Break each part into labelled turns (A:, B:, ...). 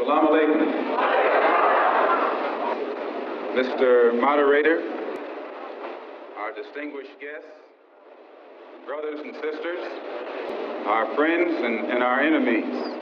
A: Salam alaikum. Mr. Moderator, our distinguished guests, brothers and sisters, our friends and, and our enemies.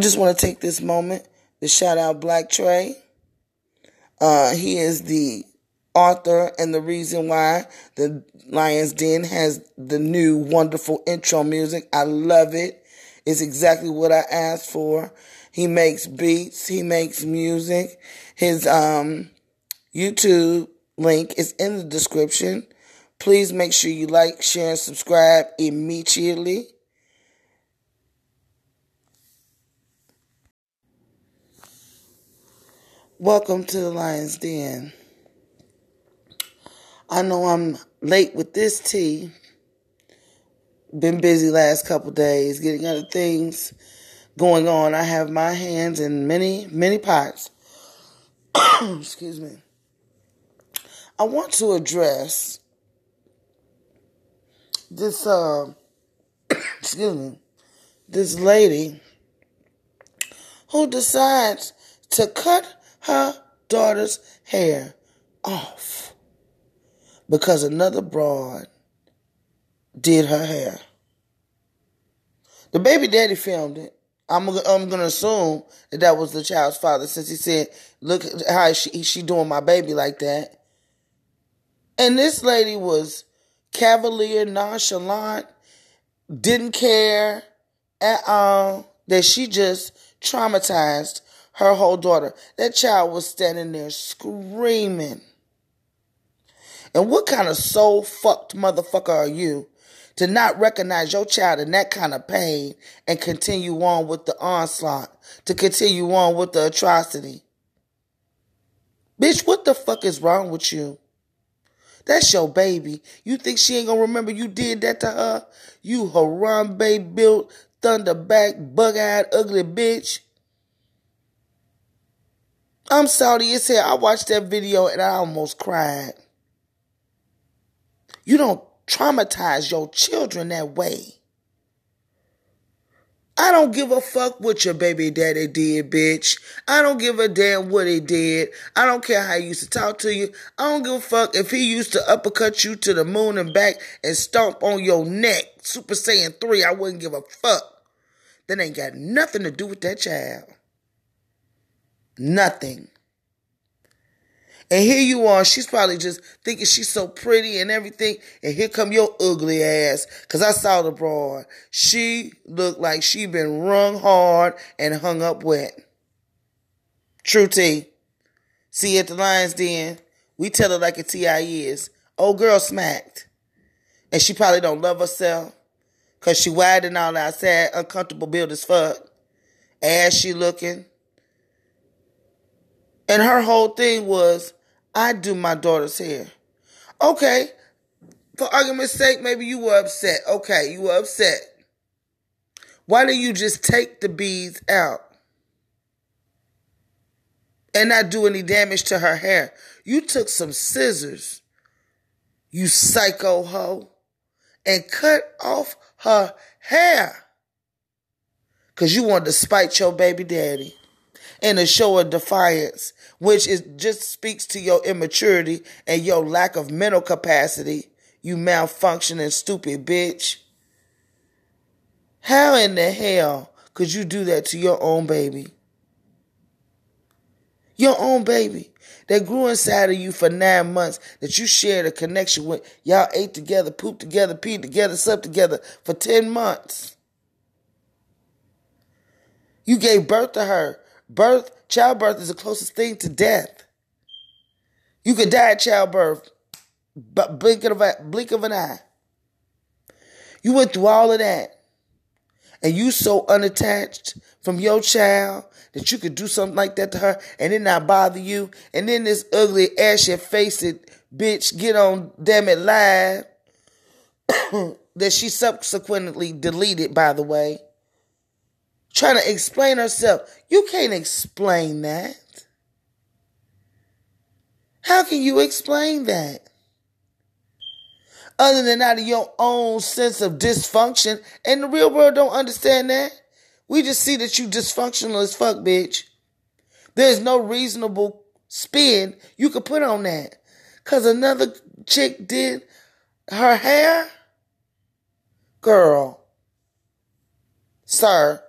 B: Just want to take this moment to shout out Blxt Trey. Uh, he is the author and the reason why the Lions Den has the new wonderful intro music. I love it. It's exactly what I asked for. He makes beats, he makes music. His um, YouTube link is in the description. Please make sure you like, share, and subscribe immediately. Welcome to the Lion's Den. I know I'm late with this tea. Been busy last couple days getting other things going on. I have my hands in many, many pots. Excuse me. I want to address this uh excuse me this lady who decides to cut her daughter's hair off because another broad did her hair. The baby daddy filmed it. I'm I'm gonna assume that that was the child's father since he said, "Look how she she doing my baby like that." And this lady was cavalier, nonchalant, didn't care at all that she just traumatized her whole daughter. That child was standing there screaming. And what kind of soul fucked motherfucker are you to not recognize your child in that kind of pain and continue on with the onslaught, to continue on with the atrocity? Bitch, what the fuck is wrong with you? That's your baby. You think she ain't gonna remember you did that to her? You Harambe built, thunderback, bug eyed, ugly bitch. I'm sorry, it said I watched that video and I almost cried. You don't traumatize your children that way. I don't give a fuck what your baby daddy did, bitch. I don't give a damn what he did. I don't care how he used to talk to you. I don't give a fuck if he used to uppercut you to the moon and back and stomp on your neck. Super Saiyan 3, I wouldn't give a fuck. That ain't got nothing to do with that child. Nothing. And here you are, she's probably just thinking she's so pretty and everything. And here come your ugly ass. Cause I saw the broad. She looked like she been wrung hard and hung up wet. True T. See at the Lions Den, we tell her like a TI is. Old girl smacked. And she probably don't love herself. Cause she wide and all outside, uncomfortable build as fuck. Ass she looking. And her whole thing was, I do my daughter's hair. Okay, for argument's sake, maybe you were upset. Okay, you were upset. Why don't you just take the beads out and not do any damage to her hair? You took some scissors, you psycho hoe, and cut off her hair. Cause you wanted to spite your baby daddy in a show of defiance, which is just speaks to your immaturity and your lack of mental capacity, you malfunctioning stupid bitch. How in the hell could you do that to your own baby? Your own baby that grew inside of you for nine months, that you shared a connection with. Y'all ate together, pooped together, peed together, slept together for 10 months. You gave birth to her. Birth, childbirth is the closest thing to death. You could die at childbirth, but blink of a blink of an eye. You went through all of that, and you so unattached from your child that you could do something like that to her and it not bother you, and then this ugly ashy faced bitch get on damn it live that she subsequently deleted, by the way trying to explain herself. You can't explain that. How can you explain that? Other than out of your own sense of dysfunction, and the real world don't understand that. We just see that you dysfunctional as fuck, bitch. There's no reasonable spin you could put on that. Cause another chick did her hair? Girl. Sir.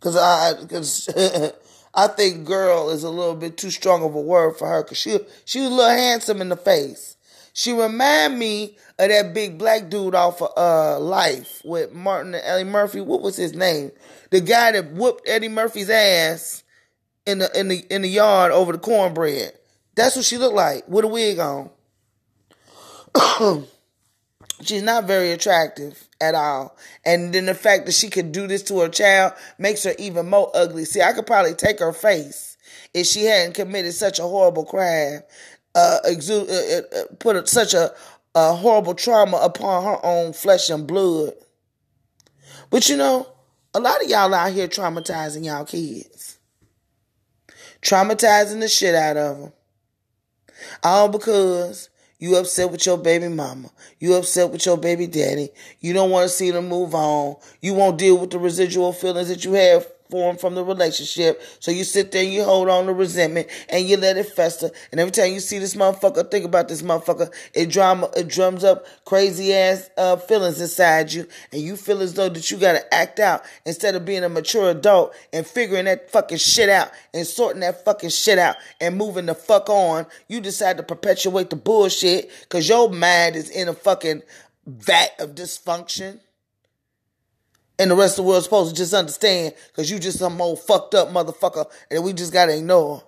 B: Cause I, cause I think girl is a little bit too strong of a word for her. Cause she, she was a little handsome in the face. She remind me of that big black dude off of uh, Life with Martin and Eddie Murphy. What was his name? The guy that whooped Eddie Murphy's ass in the in the in the yard over the cornbread. That's what she looked like with a wig on. She's not very attractive at all. And then the fact that she could do this to her child makes her even more ugly. See, I could probably take her face if she hadn't committed such a horrible crime, uh, exude, uh, uh, put such a, a horrible trauma upon her own flesh and blood. But you know, a lot of y'all out here traumatizing y'all kids, traumatizing the shit out of them, all because you upset with your baby mama. You upset with your baby daddy. You don't want to see them move on. You won't deal with the residual feelings that you have from the relationship. So you sit there and you hold on to resentment and you let it fester. And every time you see this motherfucker, think about this motherfucker, it drama it drums up crazy ass uh, feelings inside you, and you feel as though that you gotta act out instead of being a mature adult and figuring that fucking shit out and sorting that fucking shit out and moving the fuck on. You decide to perpetuate the bullshit because your mind is in a fucking vat of dysfunction and the rest of the world's supposed to just understand because you just some old fucked up motherfucker and we just gotta ignore.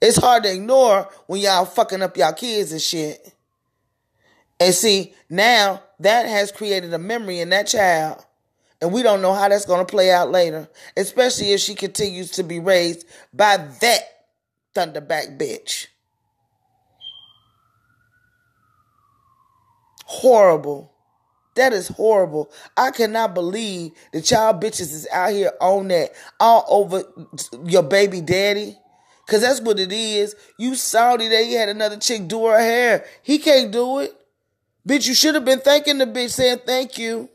B: It's hard to ignore when y'all fucking up y'all kids and shit. And see, now that has created a memory in that child. And we don't know how that's to play out later, especially if she continues to be raised by that thunderback bitch. Horrible. That is horrible. I cannot believe that y'all bitches is out here on that all over your baby daddy. Cause that's what it is. You salty that he had another chick do her hair. He can't do it. Bitch, you should have been thanking the bitch saying thank you.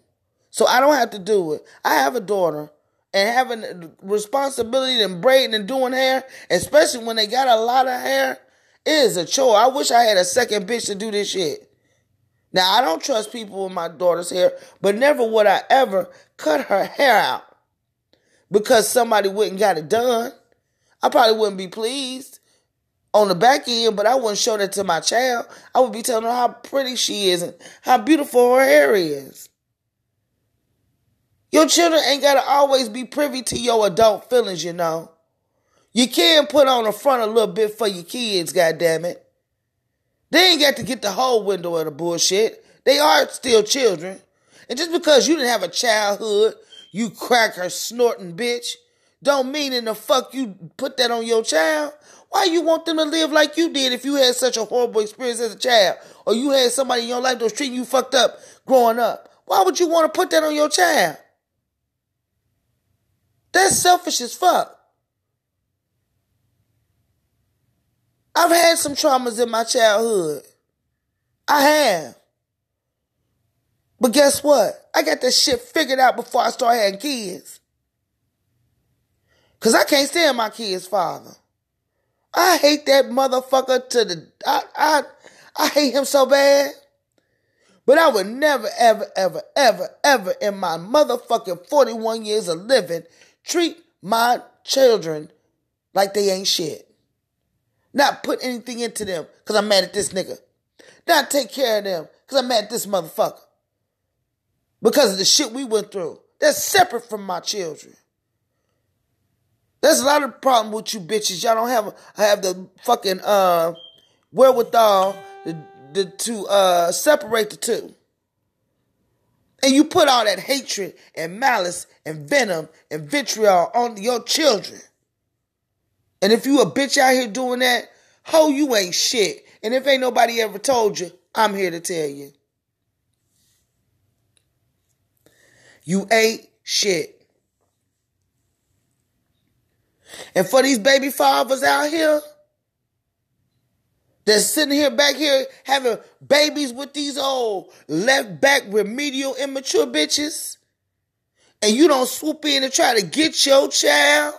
B: So I don't have to do it. I have a daughter and having responsibility and braiding and doing hair, especially when they got a lot of hair, is a chore. I wish I had a second bitch to do this shit. Now, I don't trust people with my daughter's hair, but never would I ever cut her hair out because somebody wouldn't got it done. I probably wouldn't be pleased on the back end, but I wouldn't show that to my child. I would be telling her how pretty she is and how beautiful her hair is. Your children ain't got to always be privy to your adult feelings, you know. You can put on the front a little bit for your kids, goddamn it. They ain't got to get the whole window of the bullshit. They are still children. And just because you didn't have a childhood, you cracker snorting bitch, don't mean in the fuck you put that on your child. Why you want them to live like you did if you had such a horrible experience as a child? Or you had somebody in your life that was treating you fucked up growing up? Why would you want to put that on your child? That's selfish as fuck. I've had some traumas in my childhood. I have. But guess what? I got that shit figured out before I started having kids. Cause I can't stand my kid's father. I hate that motherfucker to the I I I hate him so bad. But I would never, ever, ever, ever, ever in my motherfucking 41 years of living treat my children like they ain't shit. Not put anything into them because I'm mad at this nigga. Not take care of them because I'm mad at this motherfucker. Because of the shit we went through. That's separate from my children. There's a lot of problem with you bitches. Y'all don't have I have the fucking uh wherewithal to, to, to uh separate the two. And you put all that hatred and malice and venom and vitriol on your children. And if you a bitch out here doing that, ho, you ain't shit. And if ain't nobody ever told you, I'm here to tell you. You ain't shit. And for these baby fathers out here that's sitting here back here having babies with these old left back remedial immature bitches, and you don't swoop in and try to get your child,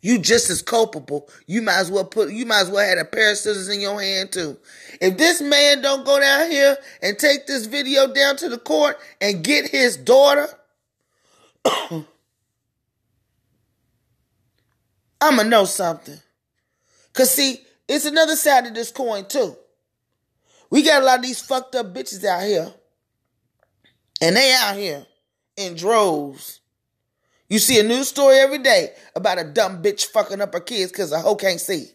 B: you just as culpable. You might as well put you might as well have a pair of scissors in your hand too. If this man don't go down here and take this video down to the court and get his daughter, I'ma know something. Cause see, it's another side of this coin too. We got a lot of these fucked up bitches out here. And they out here in droves. You see a news story every day about a dumb bitch fucking up her kids because a hoe can't see.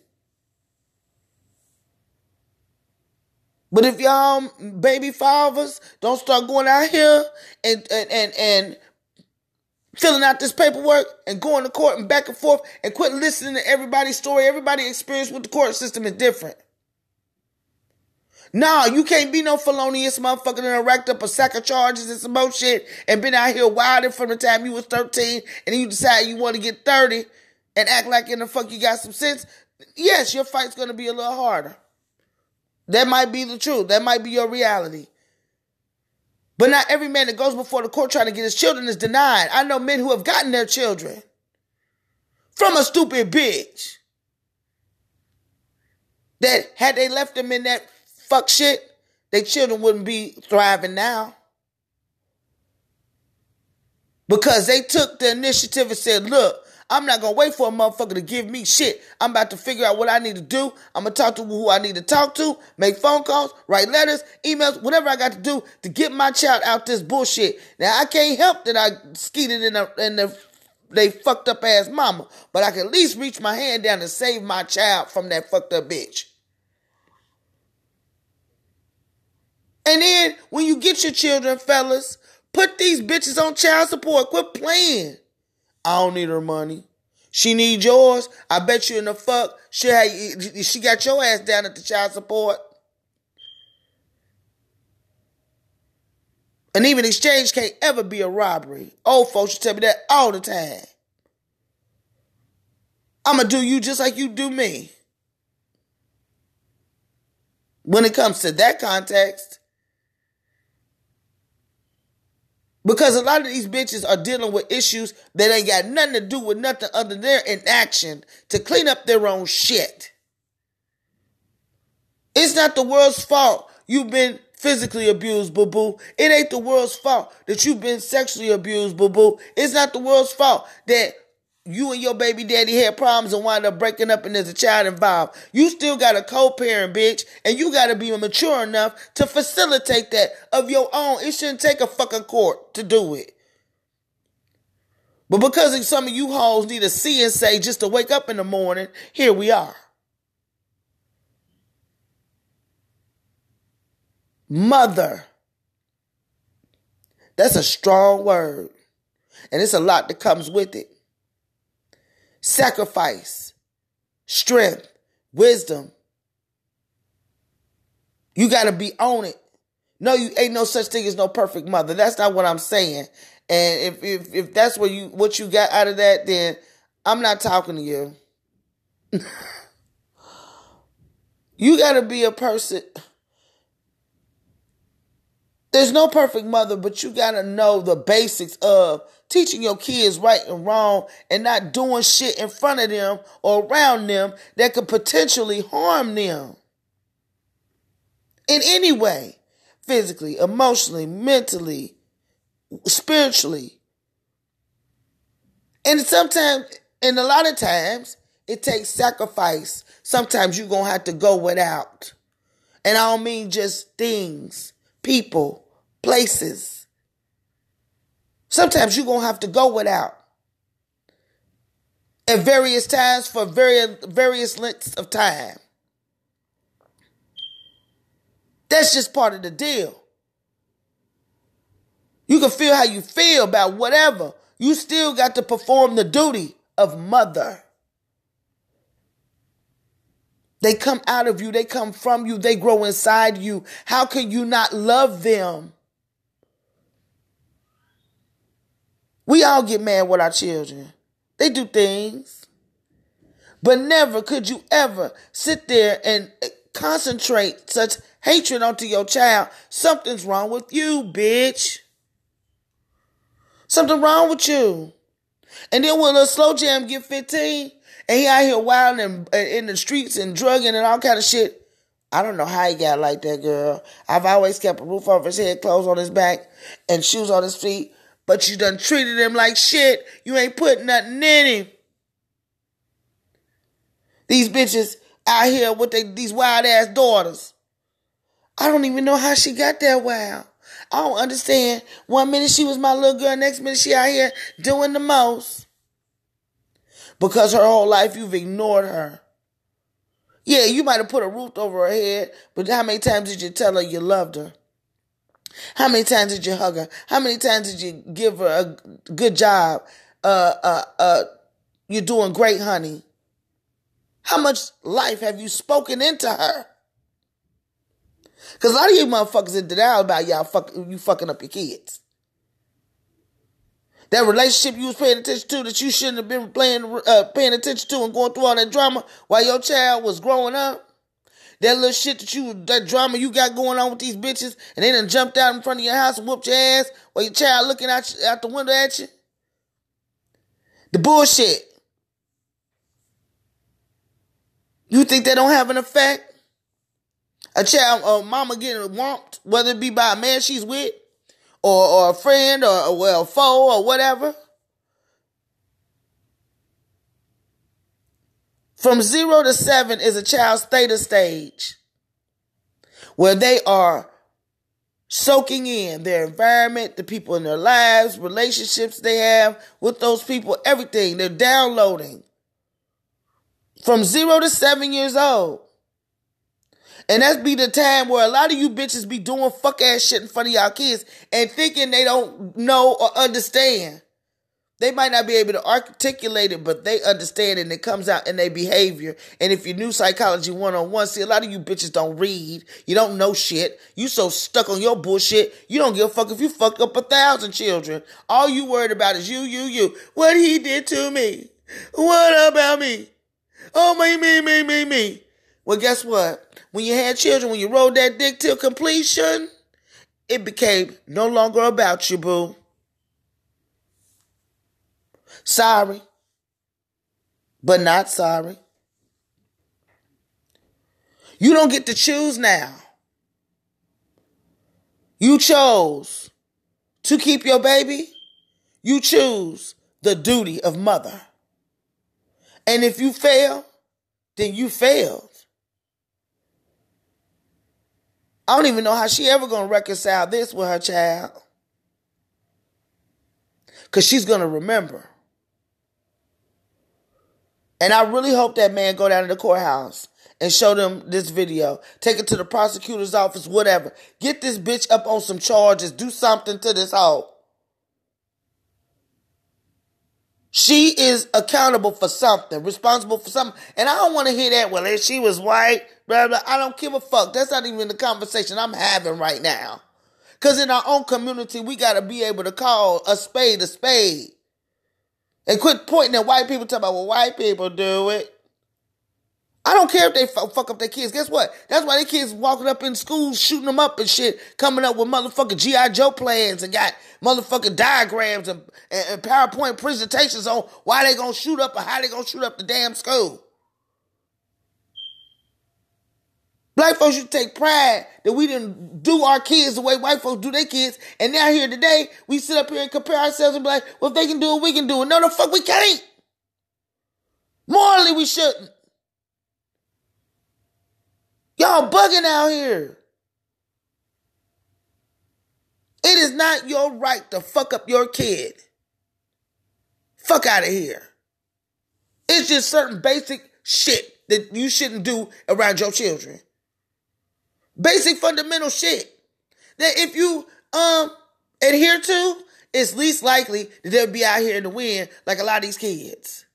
B: But if y'all baby fathers don't start going out here and and and, and filling out this paperwork and going to court and back and forth and quit listening to everybody's story. Everybody's experience with the court system is different. Nah, you can't be no felonious motherfucker that racked up a sack of charges and some bullshit and been out here wilding from the time you was 13 and you decide you want to get 30 and act like in the fuck you got some sense. Yes, your fight's gonna be a little harder. That might be the truth. That might be your reality. But not every man that goes before the court trying to get his children is denied. I know men who have gotten their children from a stupid bitch. That had they left them in that fuck shit, their children wouldn't be thriving now. Because they took the initiative and said, look, I'm not gonna wait for a motherfucker to give me shit. I'm about to figure out what I need to do. I'm gonna talk to who I need to talk to, make phone calls, write letters, emails, whatever I got to do to get my child out this bullshit. Now I can't help that I skeeted in the in the they fucked up ass mama, but I can at least reach my hand down and save my child from that fucked up bitch. And then when you get your children, fellas, put these bitches on child support. Quit playing. I don't need her money. She need yours. I bet you in the fuck she had, she got your ass down at the child support. And even exchange can't ever be a robbery. Old folks you tell me that all the time. I'ma do you just like you do me. When it comes to that context, Because a lot of these bitches are dealing with issues that ain't got nothing to do with nothing other than their inaction to clean up their own shit. It's not the world's fault you've been physically abused, boo boo. It ain't the world's fault that you've been sexually abused, boo boo. It's not the world's fault that you and your baby daddy had problems and wind up breaking up and there's a child involved. You still got a co-parent, bitch, and you got to be mature enough to facilitate that of your own. It shouldn't take a fucking court to do it. But because some of you hoes need a say just to wake up in the morning, here we are. Mother. That's a strong word. And it's a lot that comes with it sacrifice, strength, wisdom. You got to be on it. No, you ain't no such thing as no perfect mother. That's not what I'm saying. And if if if that's what you what you got out of that, then I'm not talking to you. you got to be a person. There's no perfect mother, but you got to know the basics of teaching your kids right and wrong and not doing shit in front of them or around them that could potentially harm them in any way physically, emotionally, mentally, spiritually. And sometimes, and a lot of times, it takes sacrifice. Sometimes you're going to have to go without. And I don't mean just things, people, places. Sometimes you're going to have to go without. At various times for various, various lengths of time. That's just part of the deal. You can feel how you feel about whatever. You still got to perform the duty of mother. They come out of you, they come from you, they grow inside you. How can you not love them? We all get mad with our children. They do things. But never could you ever sit there and eh, concentrate such hatred onto your child. Something's wrong with you, bitch. Something wrong with you. And then when a slow jam get 15 and he out here wilding in the streets and drugging and all kind of shit, I don't know how he got like that, girl. I've always kept a roof over his head, clothes on his back, and shoes on his feet. But you done treated him like shit. You ain't put nothing in him. These bitches out here with they, these wild ass daughters. I don't even know how she got that wild. I don't understand. One minute she was my little girl, next minute she out here doing the most. Because her whole life you've ignored her. Yeah, you might have put a roof over her head, but how many times did you tell her you loved her? How many times did you hug her? How many times did you give her a good job? Uh, uh, uh, you're doing great, honey. How much life have you spoken into her? Because a lot of you motherfuckers in denial about y'all fuck, you fucking up your kids. That relationship you was paying attention to that you shouldn't have been playing, uh, paying attention to and going through all that drama while your child was growing up. That little shit that you, that drama you got going on with these bitches, and they done jumped out in front of your house and whooped your ass while your child looking out, out the window at you. The bullshit. You think that don't have an effect? a child, a mama getting whomped, whether it be by a man she's with, or, or a friend, or well, foe, or whatever. From zero to seven is a child's theta stage, where they are soaking in their environment, the people in their lives, relationships they have with those people, everything. They're downloading. From zero to seven years old. And that's be the time where a lot of you bitches be doing fuck ass shit in front of y'all kids and thinking they don't know or understand. They might not be able to articulate it, but they understand it and it comes out in their behavior. And if you knew psychology one on one, see, a lot of you bitches don't read. You don't know shit. You so stuck on your bullshit. You don't give a fuck if you fuck up a thousand children. All you worried about is you, you, you. What he did to me. What about me? Oh, me, me, me, me, me. Well, guess what? When you had children, when you rode that dick till completion, it became no longer about you, boo. Sorry, but not sorry. You don't get to choose now. You chose to keep your baby. You choose the duty of mother. And if you fail, then you failed. I don't even know how she ever gonna reconcile this with her child. Cause she's gonna remember. And I really hope that man go down to the courthouse and show them this video. Take it to the prosecutor's office, whatever. Get this bitch up on some charges. Do something to this hoe. She is accountable for something, responsible for something. And I don't want to hear that, well, if she was white, blah, blah. I don't give a fuck. That's not even the conversation I'm having right now. Because in our own community, we got to be able to call a spade a spade. And quit pointing at white people, talking about, well, white people do it. I don't care if they fuck up their kids. Guess what? That's why their kids walking up in schools, shooting them up and shit, coming up with motherfucking G.I. Joe plans and got motherfucking diagrams and, and, and PowerPoint presentations on why they gonna shoot up or how they gonna shoot up the damn school. Black folks should take pride that we didn't do our kids the way white folks do their kids. And now here today, we sit up here and compare ourselves and be like, well, if they can do it, we can do it. No, the fuck we can't. Morally, we shouldn't. Y'all bugging out here. It is not your right to fuck up your kid. Fuck out of here. It's just certain basic shit that you shouldn't do around your children. Basic fundamental shit that if you um adhere to, it's least likely that they'll be out here in the wind like a lot of these kids.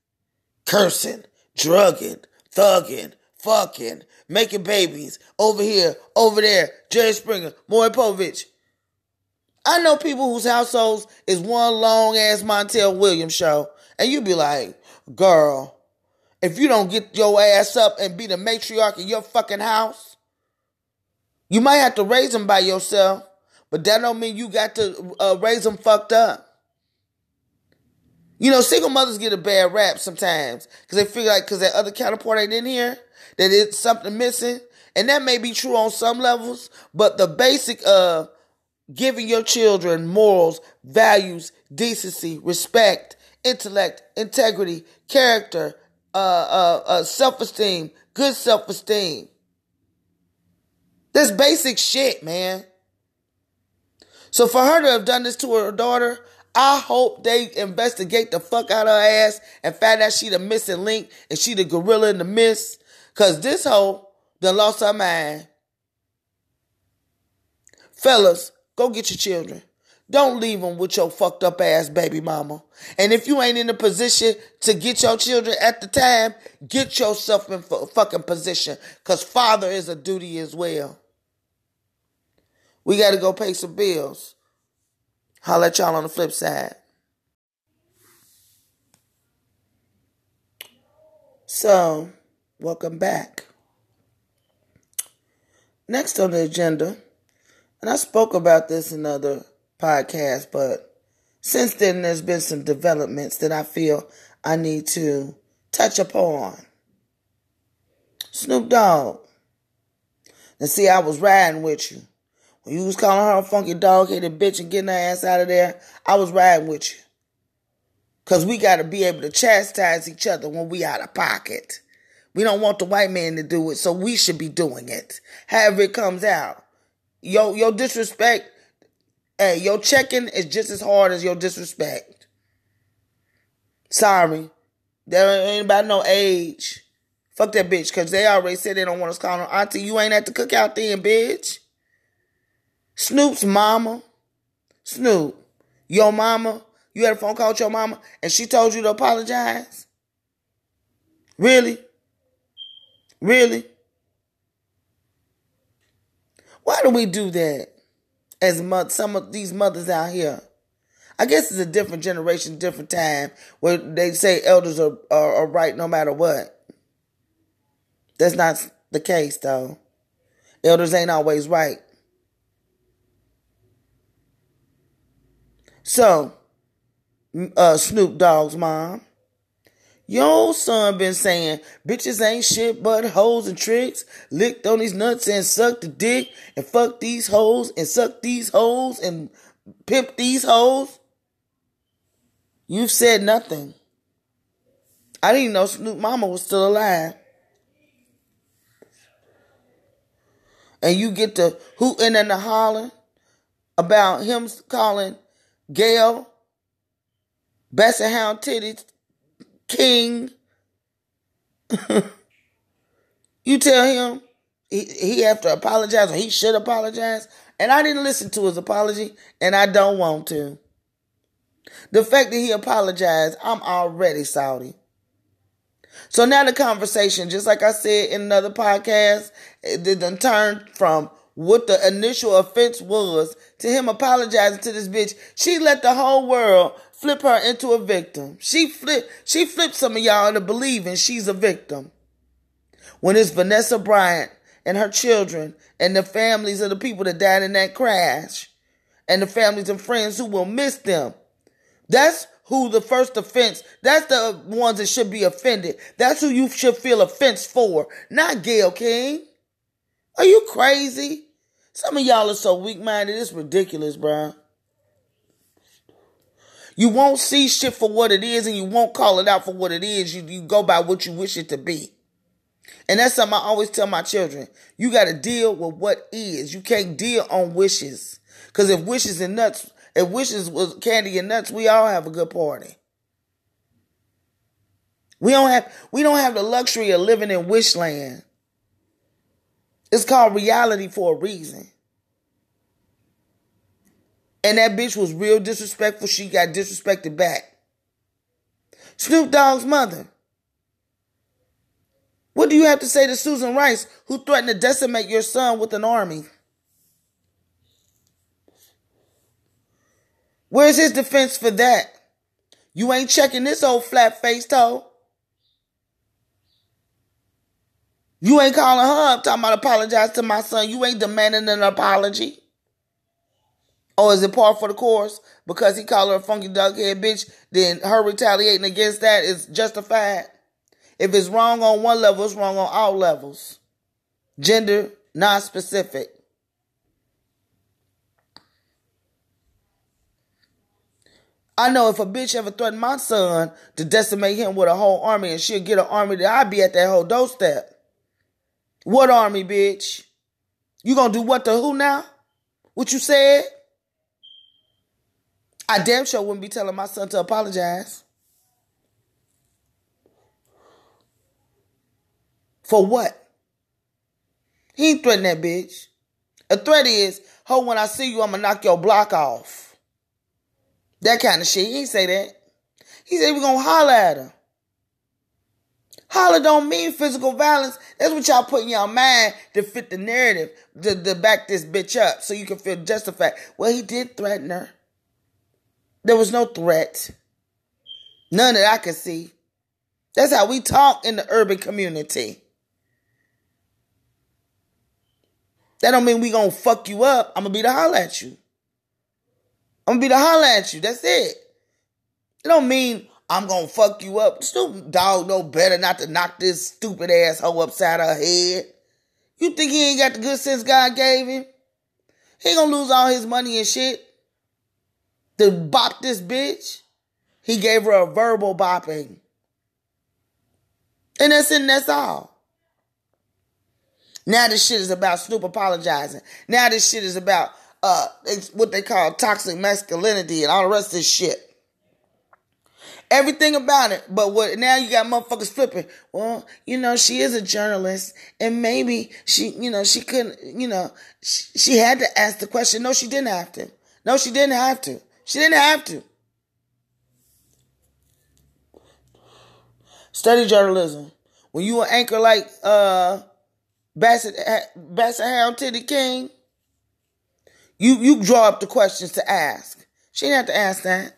B: Cursing, drugging, thugging, fucking, making babies over here, over there. Jerry Springer, Maury Povich. I know people whose households is one long ass Montel Williams show, and you be like, girl, if you don't get your ass up and be the matriarch in your fucking house, you might have to raise them by yourself, but that don't mean you got to uh, raise them fucked up. You know, single mothers get a bad rap sometimes because they feel like because that other counterpart ain't in here that it's something missing, and that may be true on some levels. But the basic uh giving your children morals, values, decency, respect, intellect, integrity, character, uh, uh, uh self esteem, good self esteem. This basic shit, man. So for her to have done this to her daughter, I hope they investigate the fuck out of her ass and find out she the missing link and she the gorilla in the mist. Cause this hoe done lost her mind. Fellas, go get your children. Don't leave them with your fucked up ass baby mama. And if you ain't in a position to get your children at the time, get yourself in fucking position. Cause father is a duty as well. We gotta go pay some bills. I'll let y'all on the flip side. So, welcome back. Next on the agenda, and I spoke about this in other podcasts, but since then there's been some developments that I feel I need to touch upon. Snoop Dogg. Now, see, I was riding with you. When you was calling her a funky dog headed bitch and getting her ass out of there, I was riding with you. Cause we gotta be able to chastise each other when we out of pocket. We don't want the white man to do it, so we should be doing it. However it comes out. Your your disrespect, hey, your checking is just as hard as your disrespect. Sorry. There ain't about no age. Fuck that bitch, cause they already said they don't want us calling her auntie. You ain't at the cookout then, bitch. Snoop's mama, Snoop, your mama, you had a phone call with your mama and she told you to apologize? Really? Really? Why do we do that as mo- some of these mothers out here? I guess it's a different generation, different time where they say elders are, are, are right no matter what. That's not the case though. Elders ain't always right. So, uh, Snoop Dogg's mom, your son been saying bitches ain't shit but hoes and tricks, licked on these nuts and sucked the dick and fuck these hoes and suck these hoes and pimp these hoes. You've said nothing. I didn't know Snoop mama was still alive. And you get to hooting and the hollering about him calling Gayle, Basset Hound Titties, King. you tell him he, he have to apologize or he should apologize. And I didn't listen to his apology, and I don't want to. The fact that he apologized, I'm already salty. So now the conversation, just like I said in another podcast, it done turned from what the initial offense was to him apologizing to this bitch. She let the whole world flip her into a victim. She flip, she flipped some of y'all into believing she's a victim. When it's Vanessa Bryant and her children and the families of the people that died in that crash and the families and friends who will miss them. That's who the first offense, that's the ones that should be offended. That's who you should feel offense for, not Gayle King. Are you crazy? Some of y'all are so weak minded, it's ridiculous, bro. You won't see shit for what it is and you won't call it out for what it is. You, you go by what you wish it to be. And that's something I always tell my children. You got to deal with what is. You can't deal on wishes. Because if wishes and nuts, if wishes was candy and nuts, we all have a good party. We don't have we don't have the luxury of living in wishland. It's called reality for a reason. And that bitch was real disrespectful. She got disrespected back. Snoop Dogg's mother. What do you have to say to Susan Rice, who threatened to decimate your son with an army? Where's his defense for that? You ain't checking this old flat faced toe. You ain't calling her up talking about apologize to my son. You ain't demanding an apology. Or is it part for the course? Because he called her a funky duckhead bitch, then her retaliating against that is justified. If it's wrong on one level, it's wrong on all levels. Gender, non specific. I know if a bitch ever threatened my son to decimate him with a whole army and she'll get an army that I'd be at that whole doorstep. What army, bitch? You gonna do what to who now? What you said? I damn sure wouldn't be telling my son to apologize. For what? He ain't threatening that bitch. A threat is, ho, when I see you, I'm gonna knock your block off. That kind of shit. He ain't say that. He said we gonna holler at her. Holler don't mean physical violence. That's what y'all put in your mind to fit the narrative, to, to back this bitch up so you can feel justified. Well, he did threaten her. There was no threat. None that I could see. That's how we talk in the urban community. That don't mean we gonna fuck you up. I'm gonna be the holler at you. I'm gonna be the holler at you. That's it. It don't mean I'm gonna fuck you up. Stupid dog know better not to knock this stupid asshole upside her head. You think he ain't got the good sense God gave him? He gonna lose all his money and shit. To bop this bitch. He gave her a verbal bopping. And that's it and that's all. Now this shit is about Snoop apologizing. Now this shit is about uh, what they call toxic masculinity and all the rest of this shit. Everything about it, but what now you got motherfuckers flipping. Well, you know, she is a journalist, and maybe she, you know, she couldn't, you know, she, she had to ask the question. No, she didn't have to. No, she didn't have to. She didn't have to. Study journalism. When you an anchor like uh Bassett Bassett Harold Titty King, you you draw up the questions to ask. She didn't have to ask that.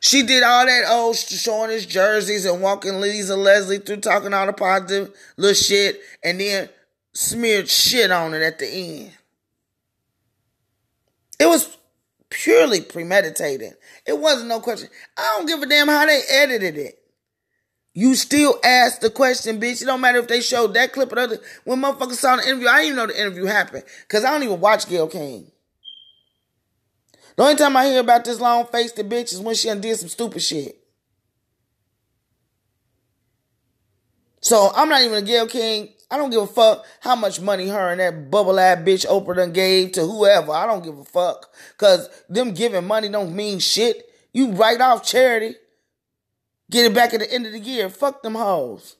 B: She did all that oh, old showing his jerseys and walking Lisa Leslie through talking all the positive little shit and then smeared shit on it at the end. It was purely premeditated. It wasn't no question. I don't give a damn how they edited it. You still ask the question, bitch. It don't matter if they showed that clip or other. When motherfuckers saw the interview, I didn't even know the interview happened. Cause I don't even watch Gayle King. The only time I hear about this long faced bitch is when she undid some stupid shit. So I'm not even a Gayle King. I don't give a fuck how much money her and that bubble ass bitch Oprah done gave to whoever. I don't give a fuck. Cause them giving money don't mean shit. You write off charity. Get it back at the end of the year. Fuck them hoes.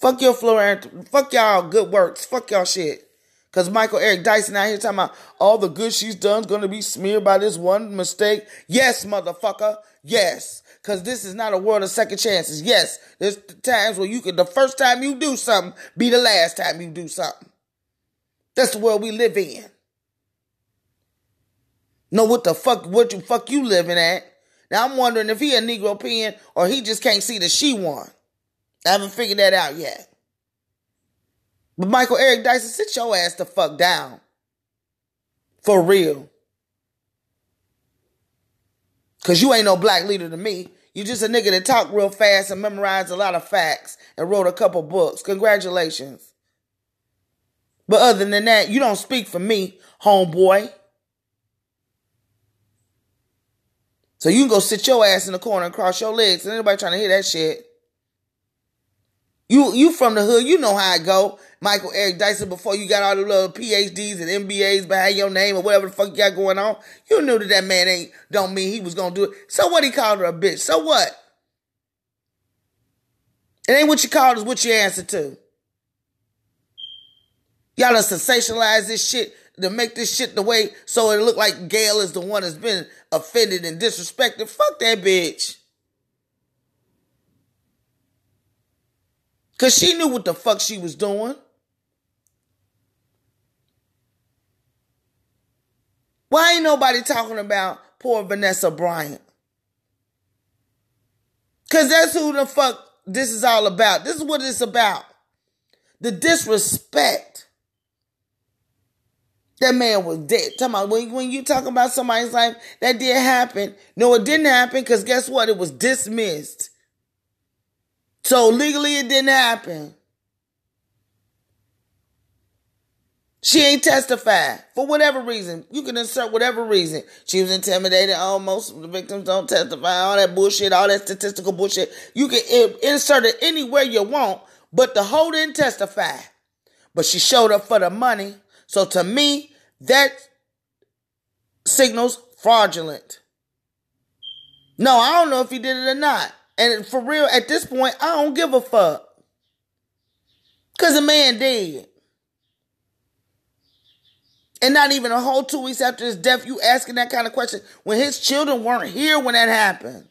B: Fuck your floor. Fuck y'all good works. Fuck y'all shit. Because Michael Eric Dyson out here talking about all the good she's done is going to be smeared by this one mistake. Yes, motherfucker. Yes. Because this is not a world of second chances. Yes, there's times where you can, the first time you do something, be the last time you do something. That's the world we live in. Know what the fuck, what the fuck you living at? Now I'm wondering if he a Negro pen or he just can't see the she one. I haven't figured that out yet. But Michael Eric Dyson, sit your ass the fuck down. For real. Cause you ain't no black leader to me. You just a nigga that talk real fast and memorized a lot of facts and wrote a couple books. Congratulations. But other than that, you don't speak for me, homeboy. So you can go sit your ass in the corner and cross your legs. And anybody trying to hear that shit. You you from the hood, you know how I go. Michael Eric Dyson before you got all the little PhDs and MBAs behind your name or whatever the fuck you got going on. You knew that that man ain't don't mean he was gonna do it. So what he called her a bitch? So what? It ain't what you called is what you answer to. Y'all done sensationalize this shit to make this shit the way so it look like Gayle is the one that's been offended and disrespected. Fuck that bitch. Cause she knew what the fuck she was doing. Why ain't nobody talking about poor Vanessa Bryant? Cause that's who the fuck this is all about. This is what it's about. The disrespect. That man was dead. Talking about when, when you talk about somebody's life, that did happen. No, it didn't happen because guess what? It was dismissed. So legally it didn't happen. She ain't testified for whatever reason. You can insert whatever reason. She was intimidated. Oh, most of the victims don't testify. All that bullshit, all that statistical bullshit. You can insert it anywhere you want, but the hoe didn't testify. But she showed up for the money. So to me, that signals fraudulent. No, I don't know if he did it or not. And for real, at this point, I don't give a fuck. Cause the man dead. And not even a whole two weeks after his death, you asking that kind of question when his children weren't here when that happened.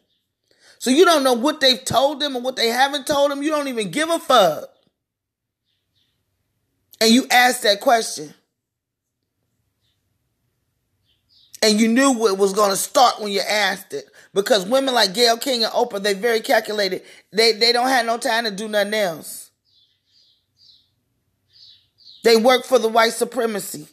B: So you don't know what they've told them and what they haven't told them. You don't even give a fuck. And you ask that question. And you knew what was going to start when you asked it. Because women like Gayle King and Oprah, they very calculated. They, they don't have no time to do nothing else. They work for the white supremacy.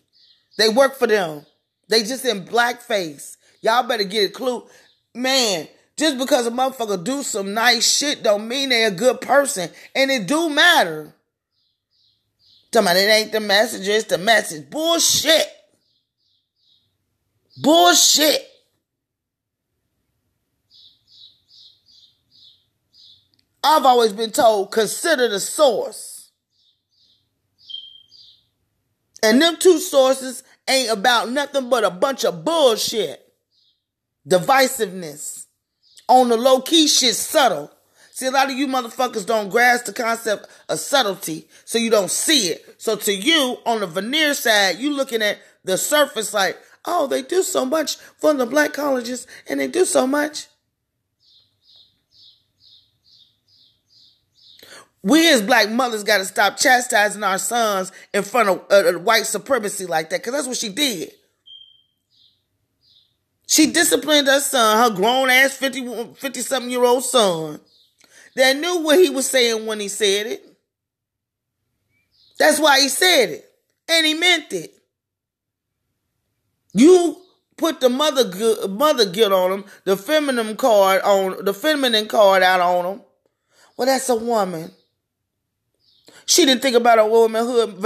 B: They work for them. They just in blackface. Y'all better get a clue. Man, just because a motherfucker do some nice shit don't mean they a good person. And it do matter. Talking about it ain't the message, it's the message. Bullshit. Bullshit. I've always been told consider the source. And them two sources ain't about nothing but a bunch of bullshit. Divisiveness. On the low key shit subtle. See, a lot of you motherfuckers don't grasp the concept of subtlety, so you don't see it. So to you, on the veneer side, you looking at the surface like, oh, they do so much for the black colleges, and they do so much. We as black mothers got to stop chastising our sons in front of uh, white supremacy like that, because that's what she did. She disciplined her son, her grown ass 50, 50 something year old son, that knew what he was saying when he said it. That's why he said it. And he meant it. You put the mother mother guilt on him, the feminine card on the feminine card out on him. Well, that's a woman. She didn't think about a womanhood.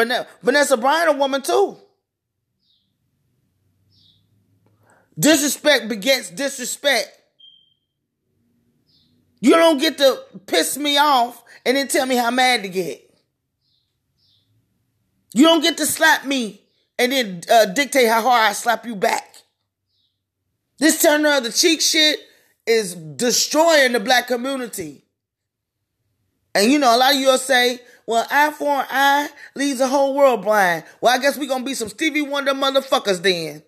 B: Vanessa Bryant, a woman too. Disrespect begets disrespect. You don't get to piss me off and then tell me how mad to get. You don't get to slap me and then uh, dictate how hard I slap you back. This turner of the cheek shit is destroying the black community. And you know, a lot of you will say, Well, eye for an eye leaves the whole world blind. Well, I guess we gonna be some Stevie Wonder motherfuckers then.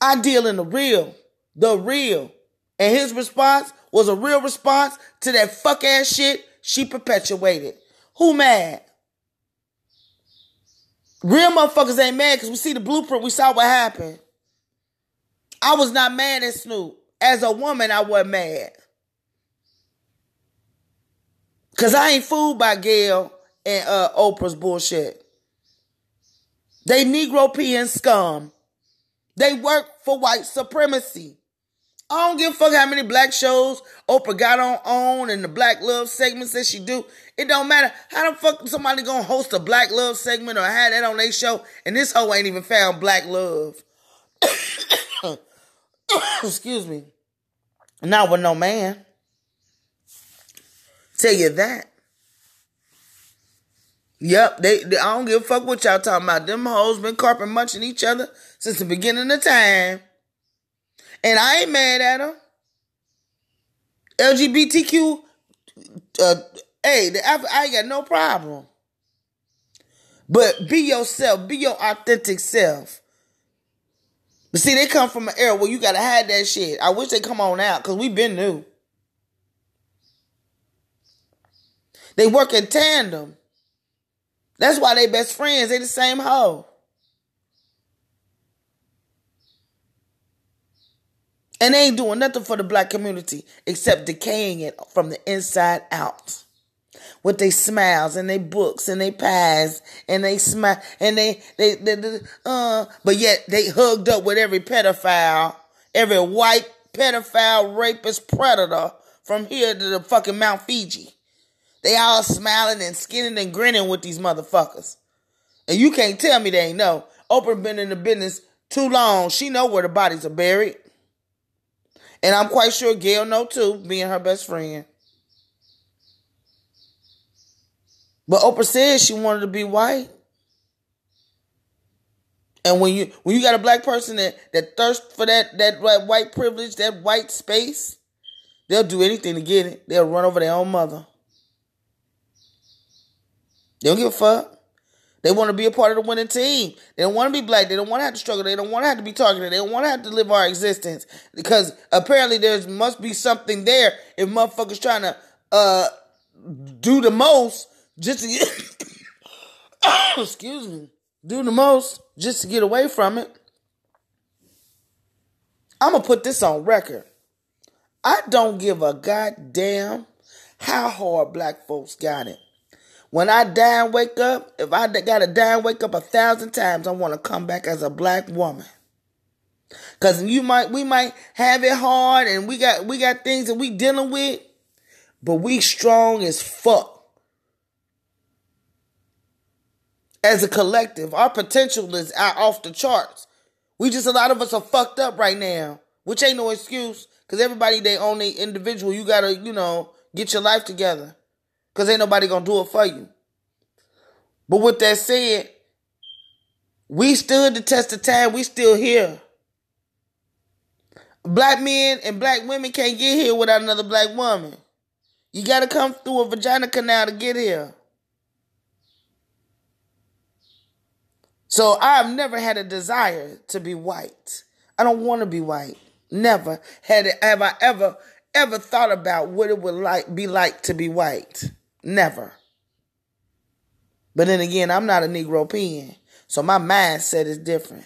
B: I deal in the real, the real. And his response was a real response to that fuck ass shit she perpetuated. Who mad? Real motherfuckers ain't mad because we see the blueprint. We saw what happened. I was not mad at Snoop. As a woman, I wasn't mad. Because I ain't fooled by Gayle and uh, Oprah's bullshit. They Negro peeing scum. They work for white supremacy. I don't give a fuck how many black shows Oprah got on on and the black love segments that she do. It don't matter. How the fuck somebody gonna host a black love segment or have that on their show and this hoe ain't even found black love. Excuse me. Not with no man. Tell you that. Yep, they, they, I don't give a fuck what y'all talking about. Them hoes been carpet munching each other since the beginning of time. And I ain't mad at them. LGBTQ, uh, hey, the, I, I ain't got no problem. But be yourself, be your authentic self. But see, they come from an era where you gotta hide that shit. I wish they come on out because we been new. They work in tandem. That's why they best friends. They the same hoe. And they ain't doing nothing for the black community except decaying it from the inside out. With their smiles and their books and their pies and they smile and they, they, they, they, uh, but yet they hugged up with every pedophile, every white pedophile, rapist, predator from here to the fucking Mount Fiji. They all smiling and skinning and grinning with these motherfuckers. And you can't tell me they ain't know. Oprah been in the business too long. She know where the bodies are buried. And I'm quite sure Gayle know too, being her best friend. But Oprah said she wanted to be white. And when you when you got a black person that that thirst for that that white privilege, that white space, they'll do anything to get it. They'll run over their own mother. They don't give a fuck. They want to be a part of the winning team. They don't want to be black. They don't want to have to struggle. They don't want to have to be targeted. They don't want to have to live our existence because apparently there must be something there if motherfuckers trying to uh do the most just to get excuse me do the most just to get away from it. I'm gonna put this on record. I don't give a goddamn how hard black folks got it. When I die and wake up, if I gotta die and wake up a thousand times, I want to come back as a black woman. Cause you might, we might have it hard, and we got, we got things that we dealing with, but we strong as fuck. As a collective, our potential is out off the charts. We just a lot of us are fucked up right now, which ain't no excuse. Cause everybody they own the individual. You gotta, you know, get your life together. Because ain't nobody going to do it for you. But with that said, we stood the test of time. We still here. Black men and black women can't get here without another black woman. You got to come through a vagina canal to get here. So I've never had a desire to be white. I don't want to be white. Never had it, have I ever ever thought about what it would like be like to be white. Never. But then again, I'm not a Negro peon, so my mindset is different.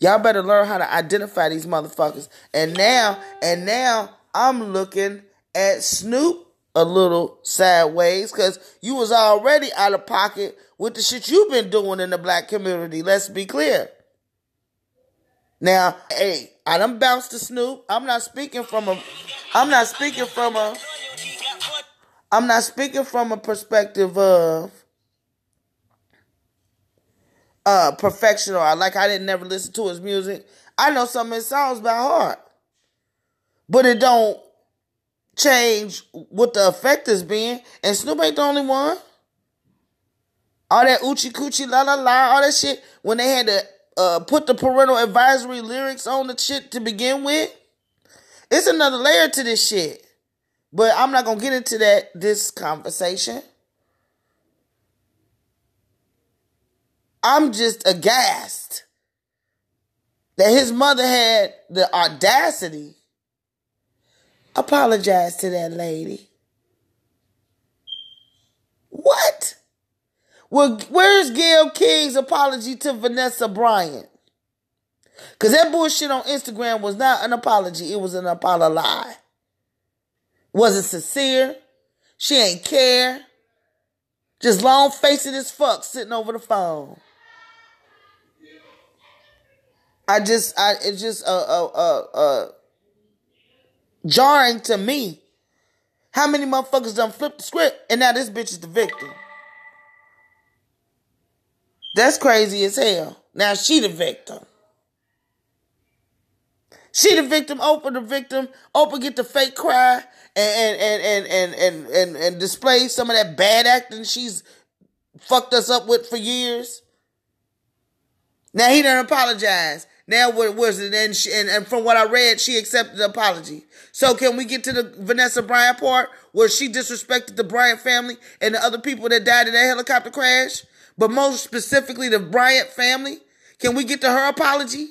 B: Y'all better learn how to identify these motherfuckers. And now, and now I'm looking at Snoop a little sideways because you was already out of pocket with the shit you've been doing in the black community. Let's be clear. Now, hey, I done bounced to Snoop. I'm not speaking from a, I'm not speaking from a, I'm not speaking from a perspective of uh perfection or like I didn't never listen to his music. I know some of his songs by heart. But it don't change what the effect has been. And Snoop ain't the only one. All that Oochie Coochie La La La, all that shit, when they had to uh, put the parental advisory lyrics on the shit to begin with. It's another layer to this shit. But I'm not gonna get into that this conversation. I'm just aghast that his mother had the audacity apologize to that lady. What? Well, where's Gayle King's apology to Vanessa Bryant? Because that bullshit on Instagram was not an apology, it was an apology. Wasn't sincere. She ain't care. Just long faced as fuck sitting over the phone. I just, I, it's just, uh, uh, uh, uh, jarring to me. How many motherfuckers done flipped the script and now this bitch is the victim? That's crazy as hell. Now she the victim. She the victim, Oprah the victim. Oprah get the fake cry and and and and and and, display some of that bad acting she's fucked us up with for years. Now he done apologize. Now what was it? And, she, and and from what I read, she accepted the apology. So can we get to the Vanessa Bryant part where she disrespected the Bryant family and the other people that died in that helicopter crash? But most specifically the Bryant family. Can we get to her apology?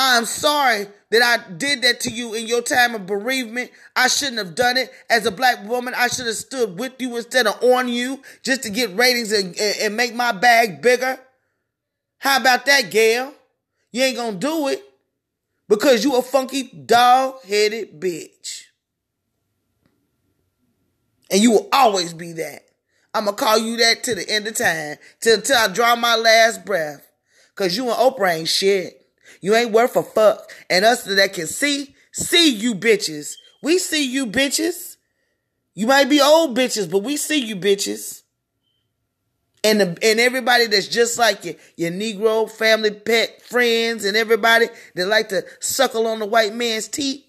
B: I'm sorry that I did that to you in your time of bereavement. I shouldn't have done it. As a black woman, I should have stood with you instead of on you just to get ratings and, and make my bag bigger. How about that, Gayle? You ain't gonna do it because you a funky dog-headed bitch. And you will always be that. I'm gonna call you that to the end of time, till, till I draw my last breath. Cause you and Oprah ain't shit. You ain't worth a fuck. And us that can see, see you bitches. We see you bitches. You might be old bitches, but we see you bitches. And the, and everybody that's just like you, your Negro family pet friends and everybody that like to suckle on the white man's teeth.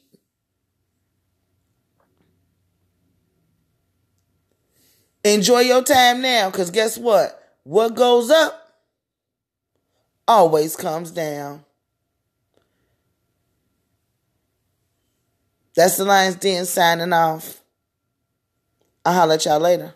B: Enjoy your time now, because guess what? What goes up always comes down. That's the Lions Den signing off. I'll holler at y'all later.